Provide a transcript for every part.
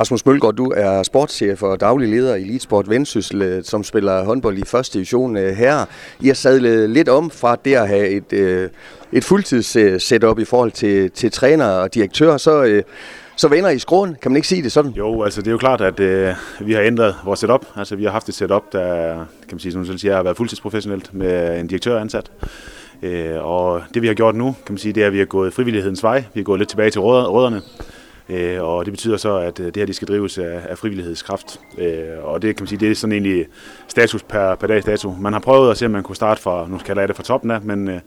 Rasmus Mølgaard, du er sportschef og daglig leder i Elitesport Vendsyssel, øh, som spiller håndbold i første division øh, her. I har sadlet lidt om fra det at have et, øh, et fuldtids setup i forhold til, til træner og direktør, så, så vender I skråen. Kan man ikke sige det sådan? Jo, altså det er jo klart, at øh, vi har ændret vores setup. Altså vi har haft et setup, der kan man sige, som siger, har været fuldtidsprofessionelt med en direktør ansat. Øh, og det vi har gjort nu, kan man sige, det er, at vi har gået frivillighedens vej. Vi har gået lidt tilbage til råderne. Øh, og det betyder så, at øh, det her de skal drives af, af frivillighedskraft. Øh, og det kan man sige, det er sådan egentlig status per, per dags dato. Man har prøvet at se, om man kunne starte fra, nu skal jeg det fra toppen af, men øh,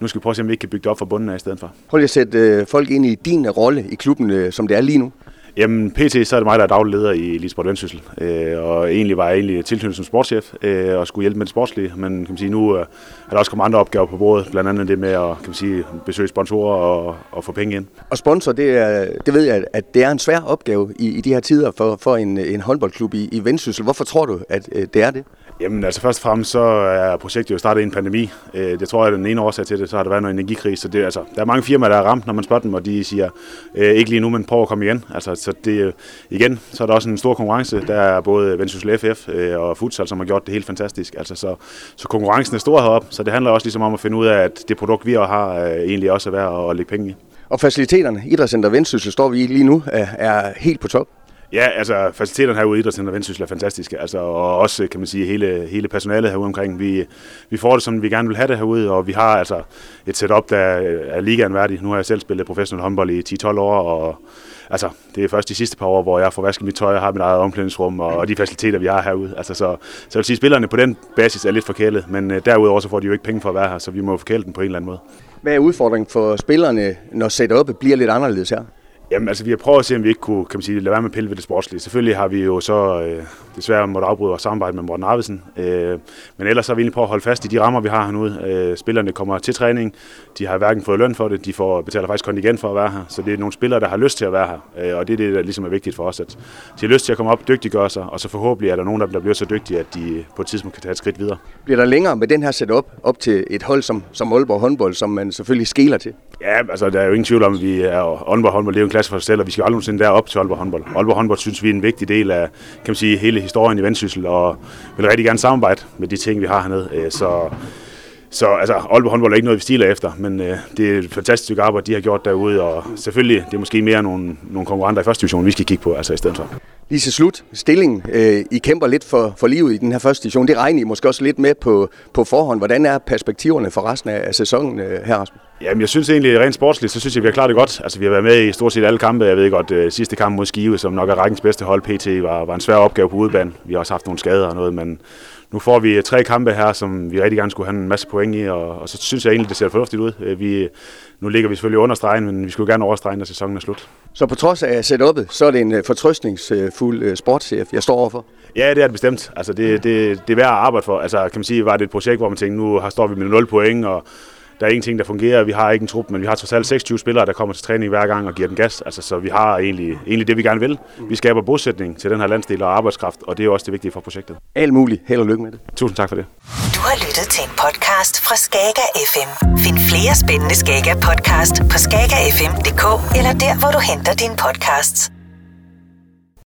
nu skal vi prøve at se, om vi ikke kan bygge det op fra bunden af i stedet for. Prøv lige at sætte øh, folk ind i din rolle i klubben, øh, som det er lige nu. Jamen, pt. så er det mig, der er daglig leder i Lisbeth Vendsyssel. Øh, og egentlig var jeg egentlig tilknyttet som sportschef øh, og skulle hjælpe med det sportslige. Men kan man sige, nu øh, er der også kommet andre opgaver på bordet. Blandt andet det med at kan man sige, besøge sponsorer og, og få penge ind. Og sponsor, det, er, det ved jeg, at det er en svær opgave i, i de her tider for, for en, en håndboldklub i, i Vendsyssel. Hvorfor tror du, at øh, det er det? Jamen altså først og fremmest så er projektet jo startet i en pandemi. Øh, det tror jeg er den ene årsag til det, så har der været noget energikrise. Så det, altså, der er mange firmaer, der er ramt, når man spørger dem, og de siger, øh, ikke lige nu, men prøv at komme igen. Altså, så det, igen, så er der også en stor konkurrence. Der er både Vendsyssel FF øh, og Futsal, som har gjort det helt fantastisk. Altså, så, så konkurrencen er stor heroppe, så det handler også ligesom om at finde ud af, at det produkt, vi har, egentlig også er værd at lægge penge i. Og faciliteterne, Idrætscenter Vendsyssel, står vi i lige nu, er, er helt på top. Ja, altså faciliteterne herude i Idrætscenter Vendsyssel er fantastiske, altså, og også kan man sige hele, hele personalet herude omkring. Vi, vi får det, som vi gerne vil have det herude, og vi har altså et setup, der er ligaen værdig. Nu har jeg selv spillet professionel håndbold i 10-12 år, og altså, det er først de sidste par år, hvor jeg får vasket mit tøj og har mit eget omklædningsrum og, og de faciliteter, vi har herude. Altså, så, så jeg vil sige, at spillerne på den basis er lidt forkælet, men uh, derudover så får de jo ikke penge for at være her, så vi må forkæle dem på en eller anden måde. Hvad er udfordringen for spillerne, når setupet bliver lidt anderledes her? Jamen altså, vi har prøvet at se, om vi ikke kunne kan man sige, lade være med at pille ved det sportslige. Selvfølgelig har vi jo så øh, desværre måtte afbryde vores samarbejde med Morten Arvesen. Øh, men ellers har vi egentlig prøvet at holde fast i de rammer, vi har hernede. Øh, spillerne kommer til træning. De har hverken fået løn for det. De får betaler faktisk kontingent for at være her. Så det er nogle spillere, der har lyst til at være her. Øh, og det er det, der ligesom er vigtigt for os. At de har lyst til at komme op, dygtiggøre sig. Og så forhåbentlig er der nogen, der bliver så dygtige, at de på et tidspunkt kan tage et skridt videre. Bliver der længere med den her setup op til et hold som, som Aalborg håndbold, som man selvfølgelig skæler til? Ja, altså der er jo ingen tvivl om, at vi er Aalborg håndbold. Det er jo en klasse for sig selv, og vi skal aldrig nogensinde derop til Aalborg håndbold. Aalborg håndbold synes vi er en vigtig del af kan man sige, hele historien i Vendsyssel, og vil rigtig gerne samarbejde med de ting, vi har hernede. Øh, så så altså, Aalborg håndbold er ikke noget, vi stiler efter, men øh, det er et fantastisk stykke arbejde, de har gjort derude, og selvfølgelig, det er måske mere nogle, nogle konkurrenter i første division, vi skal kigge på, altså i stedet for. Lige til slut, stillingen. Øh, I kæmper lidt for, for livet i den her første division. Det regner I måske også lidt med på, på forhånd. Hvordan er perspektiverne for resten af, af sæsonen øh, her, Rasmus? Jamen, jeg synes egentlig, rent sportsligt, så synes jeg, vi har klaret det godt. Altså, vi har været med i stort set alle kampe. Jeg ved godt, øh, sidste kamp mod Skive, som nok er rækkens bedste hold, PT, var, var en svær opgave på udebane. Vi har også haft nogle skader og noget, men nu får vi øh, tre kampe her, som vi rigtig gerne skulle have en masse point i, og, og så synes jeg egentlig, det ser fornuftigt ud. Øh, vi, nu ligger vi selvfølgelig under stregen, men vi skulle gerne overstrege, når sæsonen er slut. Så på trods af setupet, så er det en øh, fortrøstningsfuld øh, sportschef, jeg står overfor? Ja, det er det bestemt. Altså, det, det, det er værd at arbejde for. Altså, kan man sige, var det et projekt, hvor man tænkte, nu står vi med 0 point, og der er ingenting, der fungerer. Vi har ikke en trup, men vi har totalt 26 spillere, der kommer til træning hver gang og giver den gas. Altså, så vi har egentlig, egentlig det, vi gerne vil. Vi skaber bosætning til den her landsdel og arbejdskraft, og det er også det vigtige for projektet. Alt muligt. Held og lykke med det. Tusind tak for det. Du har lyttet til en podcast fra Skager FM. Find flere spændende Skager podcast på skagerfm.dk eller der, hvor du henter dine podcasts.